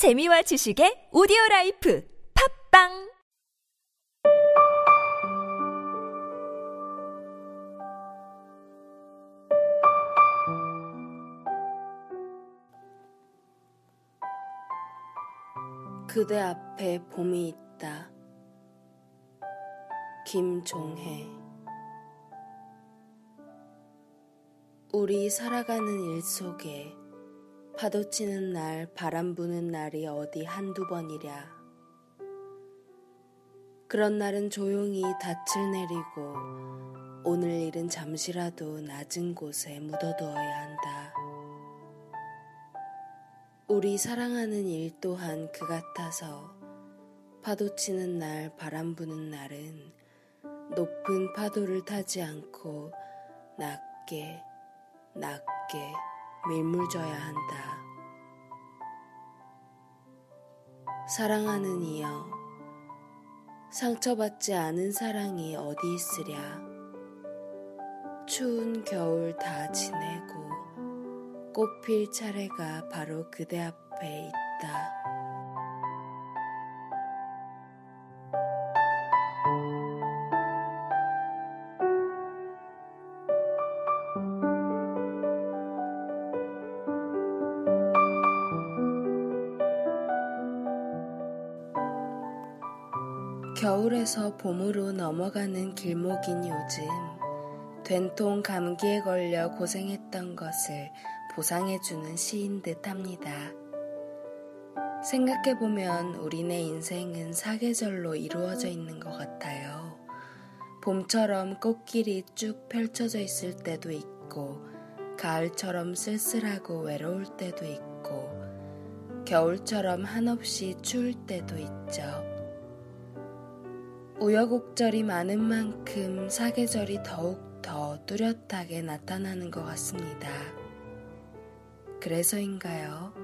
재미와 지식의 오디오 라이프 팝빵 그대 앞에 봄이 있다. 김종혜 우리 살아가는 일 속에 파도 치는 날, 바람 부는 날이 어디 한두 번이랴. 그런 날은 조용히 닻을 내리고 오늘 일은 잠시라도 낮은 곳에 묻어두어야 한다. 우리 사랑하는 일 또한 그 같아서 파도 치는 날, 바람 부는 날은 높은 파도를 타지 않고 낮게, 낮게 밀물져야 한다. 사랑하는 이여, 상처받지 않은 사랑이 어디 있으랴. 추운 겨울 다 지내고 꽃필 차례가 바로 그대 앞에 있다. 겨울에서 봄으로 넘어가는 길목인 요즘 된통 감기에 걸려 고생했던 것을 보상해주는 시인 듯 합니다. 생각해보면 우리네 인생은 사계절로 이루어져 있는 것 같아요. 봄처럼 꽃길이 쭉 펼쳐져 있을 때도 있고, 가을처럼 쓸쓸하고 외로울 때도 있고, 겨울처럼 한없이 추울 때도 있죠. 우여곡절이 많은 만큼 사계절이 더욱 더 뚜렷하게 나타나는 것 같습니다. 그래서인가요?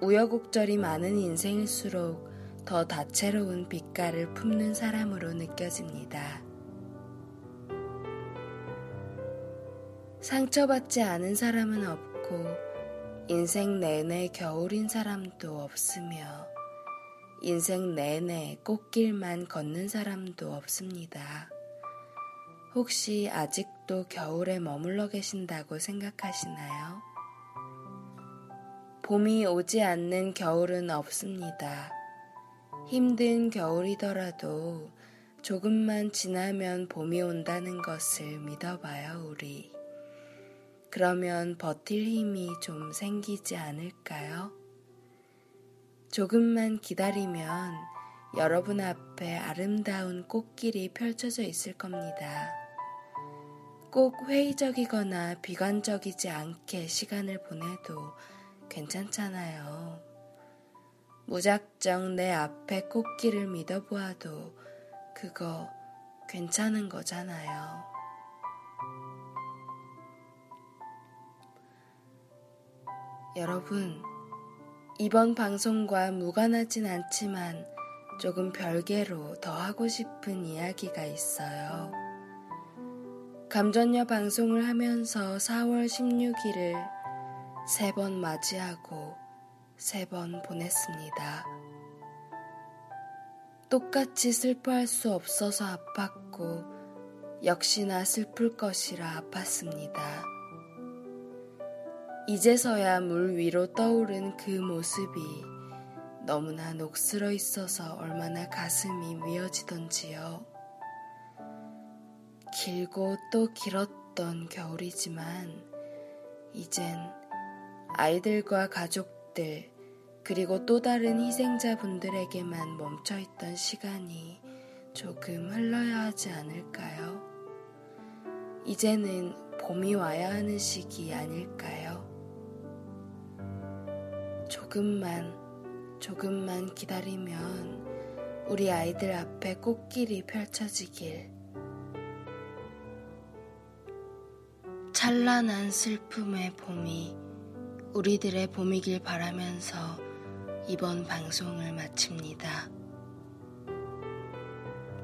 우여곡절이 많은 인생일수록 더 다채로운 빛깔을 품는 사람으로 느껴집니다. 상처받지 않은 사람은 없고, 인생 내내 겨울인 사람도 없으며, 인생 내내 꽃길만 걷는 사람도 없습니다. 혹시 아직도 겨울에 머물러 계신다고 생각하시나요? 봄이 오지 않는 겨울은 없습니다. 힘든 겨울이더라도 조금만 지나면 봄이 온다는 것을 믿어봐요, 우리. 그러면 버틸 힘이 좀 생기지 않을까요? 조금만 기다리면 여러분 앞에 아름다운 꽃길이 펼쳐져 있을 겁니다. 꼭 회의적이거나 비관적이지 않게 시간을 보내도 괜찮잖아요. 무작정 내 앞에 꽃길을 믿어보아도 그거 괜찮은 거잖아요. 여러분, 이번 방송과 무관하진 않지만 조금 별개로 더 하고 싶은 이야기가 있어요. 감전녀 방송을 하면서 4월 16일을 세 번 맞이하고 세 번 보냈습니다. 똑같이 슬퍼할 수 없어서 아팠고 역시나 슬플 것이라 아팠습니다. 이제서야 물 위로 떠오른 그 모습이 너무나 녹슬어 있어서 얼마나 가슴이 미어지던지요. 길고 또 길었던 겨울이지만 이젠 아이들과 가족들 그리고 또 다른 희생자분들에게만 멈춰 있던 시간이 조금 흘러야 하지 않을까요? 이제는 봄이 와야 하는 시기 아닐까요? 조금만, 조금만 기다리면 우리 아이들 앞에 꽃길이 펼쳐지길. 찬란한 슬픔의 봄이 우리들의 봄이길 바라면서 이번 방송을 마칩니다.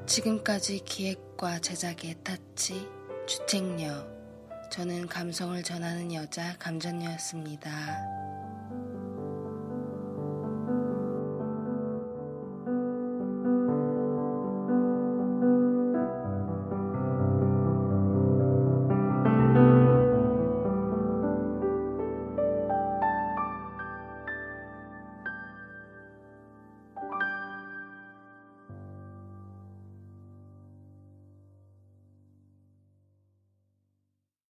지금까지 기획과 제작의 타치, 주책녀, 저는 감성을 전하는 여자 감전녀였습니다.